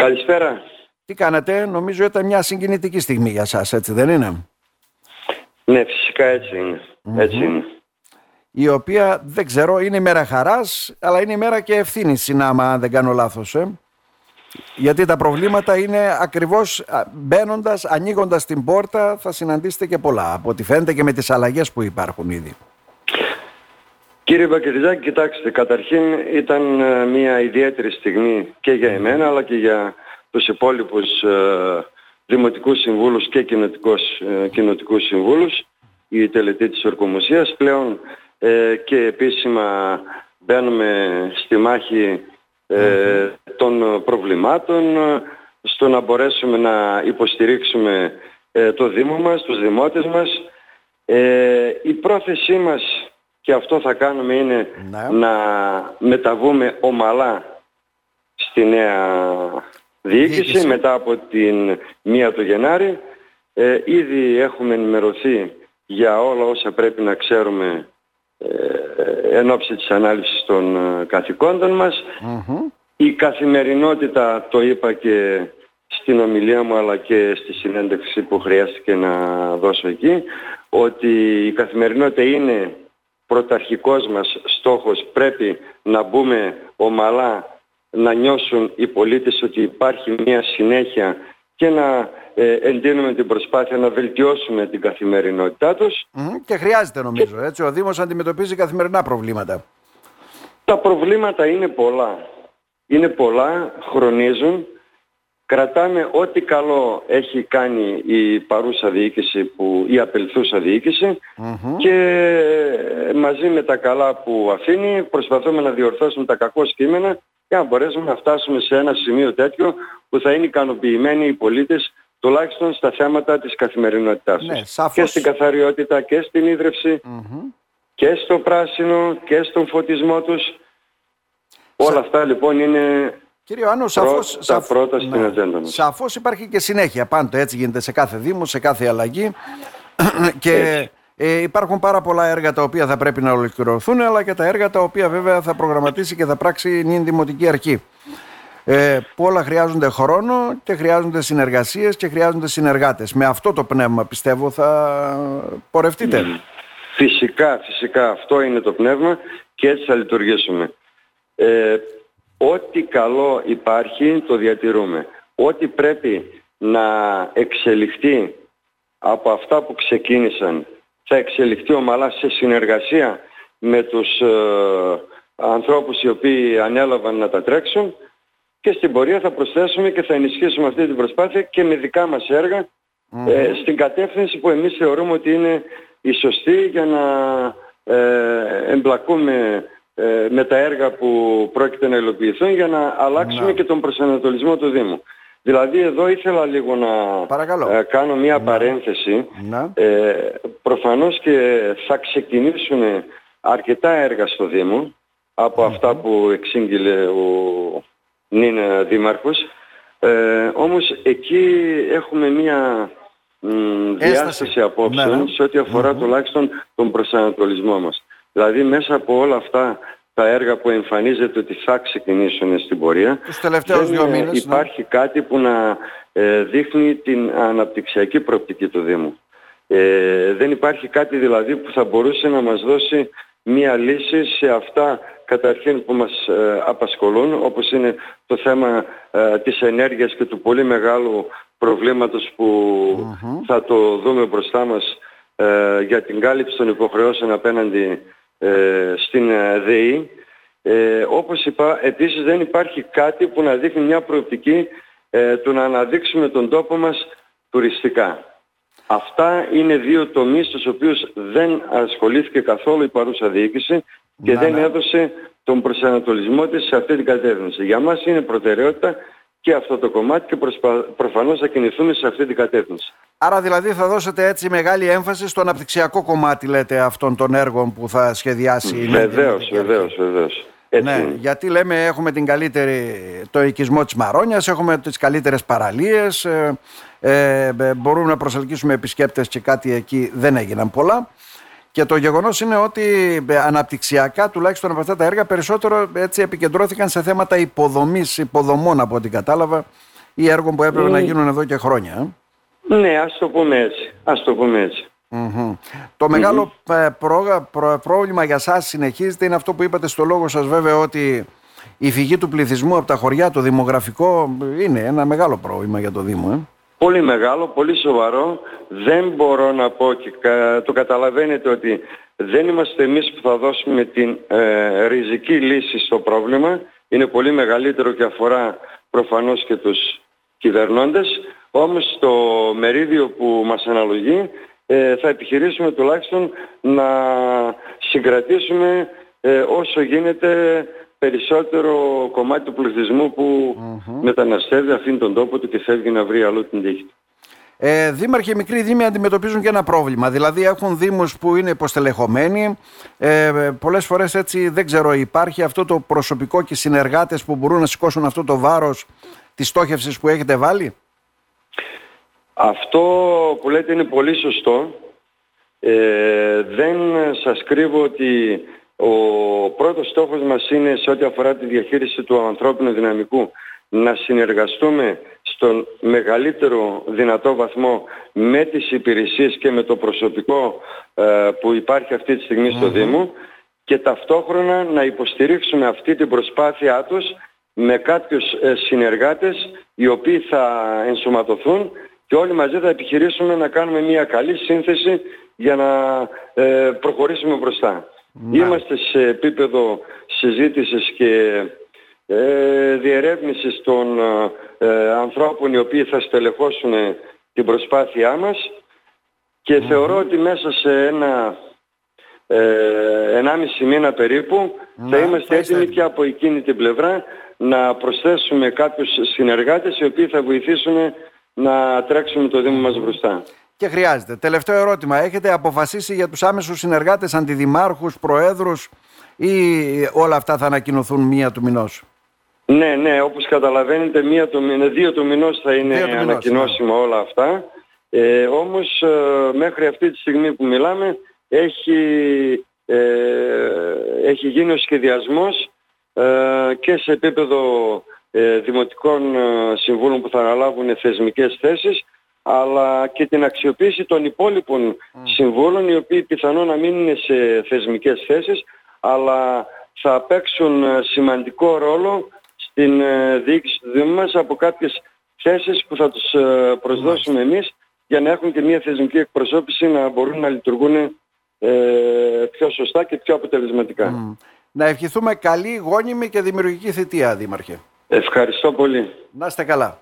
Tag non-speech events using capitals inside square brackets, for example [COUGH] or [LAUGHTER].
Καλησπέρα. Τι κάνετε, νομίζω ήταν μια συγκινητική στιγμή για σας, έτσι δεν είναι; Ναι, φυσικά έτσι είναι. Έτσι είναι. Η οποία δεν ξέρω, είναι η μέρα χαράς, αλλά είναι η μέρα και ευθύνης συνάμα, αν δεν κάνω λάθος. Ε. Γιατί τα προβλήματα είναι ακριβώς μπαίνοντας, ανοίγοντας την πόρτα, θα συναντήσετε και πολλά. Από ό,τι φαίνεται και με τις αλλαγές που υπάρχουν ήδη. Κύριε Μπακεριζάκη, κοιτάξτε, καταρχήν ήταν ε, μια ιδιαίτερη στιγμή και για εμένα αλλά και για τους υπόλοιπους ε, δημοτικούς συμβούλους και ε, κοινοτικούς συμβούλους η τελετή της ορκομοσίας. Πλέον ε, και επίσημα μπαίνουμε στη μάχη των προβλημάτων στο να μπορέσουμε να υποστηρίξουμε το Δήμο μας, τους δημότες μας. η πρόθεσή μας και αυτό θα κάνουμε είναι ναι. να μεταβούμε ομαλά στη νέα διοίκηση, μετά από την μία του Γενάρη. Ε, ήδη έχουμε ενημερωθεί για όλα όσα πρέπει να ξέρουμε ε, εν ώψη της ανάλυσης των ε, καθηκόντων μας. Η καθημερινότητα, το είπα και στην ομιλία μου αλλά και στη συνέντευξη που χρειάστηκε να δώσω εκεί, ότι η καθημερινότητα είναι πρωταρχικός μας στόχος πρέπει να μπούμε ομαλά να νιώσουν οι πολίτες ότι υπάρχει μια συνέχεια και να ε, εντείνουμε την προσπάθεια να βελτιώσουμε την καθημερινότητά τους. και χρειάζεται νομίζω, έτσι. Ο Δήμος αντιμετωπίζει καθημερινά προβλήματα. Τα προβλήματα είναι πολλά. Είναι πολλά, χρονίζουν κρατάμε ό,τι καλό έχει κάνει η παρούσα διοίκηση, που, η απελθούσα και μαζί με τα καλά που αφήνει προσπαθούμε να διορθώσουμε τα κακό κείμενα για να μπορέσουμε να φτάσουμε σε ένα σημείο τέτοιο που θα είναι ικανοποιημένοι οι πολίτες τουλάχιστον στα θέματα της καθημερινότητάς ναι, Και στην καθαριότητα και στην ίδρυυση και στο πράσινο και στον φωτισμό τους. Όλα αυτά λοιπόν είναι Κύριε Ιωάννου, σαφώς, τα πρώτα στην ναι, ατζέντα μας. Σαφώς υπάρχει και συνέχεια πάντοτε έτσι γίνεται σε κάθε Δήμο, σε κάθε αλλαγή [CLEARS THROAT] και ε, υπάρχουν πάρα πολλά έργα τα οποία θα πρέπει να ολοκληρωθούν αλλά και τα έργα τα οποία βέβαια θα προγραμματίσει και θα πράξει η Δημοτική Αρχή. Ε, που όλα χρειάζονται χρόνο και χρειάζονται συνεργασίες και χρειάζονται συνεργάτες. Με αυτό το πνεύμα πιστεύω θα πορευτείτε. Φυσικά, φυσικά αυτό είναι το πνεύμα και έτσι θα λειτουργήσουμε. Ε, Ό,τι καλό υπάρχει το διατηρούμε. Ό,τι πρέπει να εξελιχθεί από αυτά που ξεκίνησαν θα εξελιχθεί ομαλά σε συνεργασία με τους ε, ανθρώπους οι οποίοι ανέλαβαν να τα τρέξουν και στην πορεία θα προσθέσουμε και θα ενισχύσουμε αυτή την προσπάθεια και με δικά μας έργα ε, στην κατεύθυνση που εμείς θεωρούμε ότι είναι η σωστή για να ε, εμπλακούμε ε, με τα έργα που πρόκειται να υλοποιηθούν για να αλλάξουμε και τον προσανατολισμό του Δήμου. Δηλαδή εδώ ήθελα λίγο να ε, κάνω μια παρένθεση. Ε, προφανώς και θα ξεκινήσουν αρκετά έργα στο Δήμο από αυτά που εξήγηλε ο νυν Δήμαρχος. Ε, όμως εκεί έχουμε μια διάσταση απόψεων ναι, ναι. σε ό,τι τουλάχιστον τον προσανατολισμό μας. Δηλαδή μέσα από όλα αυτά τα έργα που εμφανίζεται ότι θα ξεκινήσουν στην πορεία Τους τελευταίους δύο μήνες, ναι. υπάρχει κάτι που να ε, δείχνει την αναπτυξιακή προοπτική του Δήμου. Ε, δεν υπάρχει κάτι δηλαδή που θα μπορούσε να μας δώσει μία λύση σε αυτά καταρχήν που μας ε, απασχολούν όπως είναι το θέμα ε, της ενέργειας και του πολύ μεγάλου προβλήματος που θα το δούμε μπροστά μας για την κάλυψη των υποχρεώσεων απέναντι ε, στην ε, ΔΕΗ. Ε, όπως είπα, επίσης δεν υπάρχει κάτι που να δείχνει μια προοπτική ε, του να αναδείξουμε τον τόπο μας τουριστικά. Αυτά είναι δύο τομείς στους οποίους δεν ασχολήθηκε καθόλου η παρούσα διοίκηση και δεν ναι. έδωσε τον προσανατολισμό της σε αυτή την κατεύθυνση. Για μας είναι προτεραιότητα και αυτό το κομμάτι και προσπα... προφανώς θα κινηθούμε σε αυτή την κατεύθυνση. Άρα δηλαδή θα δώσετε έτσι μεγάλη έμφαση στο αναπτυξιακό κομμάτι λέτε αυτών των έργων που θα σχεδιάσει η Βεβαίως, βεβαίως, βεβαίως. ναι, γιατί λέμε έχουμε την καλύτερη, το οικισμό της Μαρόνιας, έχουμε τις καλύτερες παραλίες, ε, ε, μπορούμε να προσελκύσουμε επισκέπτες και κάτι εκεί δεν έγιναν πολλά. Και το γεγονός είναι ότι ε, αναπτυξιακά τουλάχιστον από αυτά τα έργα περισσότερο έτσι επικεντρώθηκαν σε θέματα υποδομής, υποδομών από ό,τι κατάλαβα ή έργων που έπρεπε να γίνουν εδώ και χρόνια. Ε. Ναι, ας το πούμε έτσι. Ας το πούμε έτσι. Το μεγαλο ε, πρόβλημα για σας συνεχίζεται είναι αυτό που είπατε στο λόγο σας βέβαια ότι η φυγή του πληθυσμού από τα χωριά, το δημογραφικό είναι ένα μεγάλο πρόβλημα για το Δήμο. Ε. Πολύ μεγάλο, πολύ σοβαρό. Δεν μπορώ να πω και το καταλαβαίνετε ότι δεν είμαστε εμείς που θα δώσουμε την ε, ριζική λύση στο πρόβλημα. Είναι πολύ μεγαλύτερο και αφορά προφανώς και τους κυβερνώντες. Όμως το μερίδιο που μας αναλογεί ε, θα επιχειρήσουμε τουλάχιστον να συγκρατήσουμε ε, όσο γίνεται περισσότερο κομμάτι του πληθυσμού που mm-hmm. μεταναστεύει, αφήνει τον τόπο του και φεύγει να βρει αλλού την τύχη του. Ε, δήμαρχοι, μικροί δήμοι αντιμετωπίζουν και ένα πρόβλημα. Δηλαδή έχουν δήμους που είναι υποστελεχωμένοι. Ε, πολλές φορές έτσι δεν ξέρω υπάρχει αυτό το προσωπικό και συνεργάτες που μπορούν να σηκώσουν αυτό το βάρος της στόχευσης που έχετε βάλει; Αυτό που λέτε είναι πολύ σωστό. Ε, δεν σας κρύβω ότι ο πρώτος στόχος μας είναι σε ό,τι αφορά τη διαχείριση του ανθρώπινου δυναμικού να συνεργαστούμε στον μεγαλύτερο δυνατό βαθμό με τις υπηρεσίες και με το προσωπικό ε, που υπάρχει αυτή τη στιγμή στο Δήμο και ταυτόχρονα να υποστηρίξουμε αυτή την προσπάθειά τους με κάποιους ε, συνεργάτες οι οποίοι θα ενσωματωθούν και όλοι μαζί θα επιχειρήσουμε να κάνουμε μια καλή σύνθεση για να ε, προχωρήσουμε μπροστά. Είμαστε σε επίπεδο συζήτησης και ε, διερεύνησης των ε, ανθρώπων οι οποίοι θα στελεχώσουν την προσπάθειά μας και θεωρώ ότι μέσα σε ένα ε, ενάμιση μήνα περίπου θα είμαστε έτοιμοι και από εκείνη την πλευρά να προσθέσουμε κάποιους συνεργάτες οι οποίοι θα βοηθήσουν να τρέξουμε το Δήμο μας μπροστά. Και χρειάζεται. Τελευταίο ερώτημα. Έχετε αποφασίσει για τους άμεσους συνεργάτες, αντιδημάρχους, προέδρους ή όλα αυτά θα ανακοινωθούν μία του μηνός; Ναι, ναι, όπως καταλαβαίνετε μία του μηνός, δύο του μηνός θα είναι μηνός, ανακοινώσιμα όλα αυτά. Ε, όμως ε, μέχρι αυτή τη στιγμή που μιλάμε έχει, ε, έχει γίνει ο σχεδιασμός ε, και σε επίπεδο ε, δημοτικών ε, συμβούλων που θα αναλάβουν θεσμικές θέσεις αλλά και την αξιοποίηση των υπόλοιπων συμβούλων οι οποίοι πιθανόν να μην είναι σε θεσμικές θέσεις αλλά θα παίξουν ε, σημαντικό ρόλο στην διοίκηση του Δήμου μας από κάποιες θέσεις που θα τους προσδώσουμε εμείς για να έχουν και μια θεσμική εκπροσώπηση να μπορούν να λειτουργούν πιο σωστά και πιο αποτελεσματικά. Να ευχηθούμε καλή, γόνιμη και δημιουργική θητεία, Δήμαρχε. Ευχαριστώ πολύ. Να είστε καλά.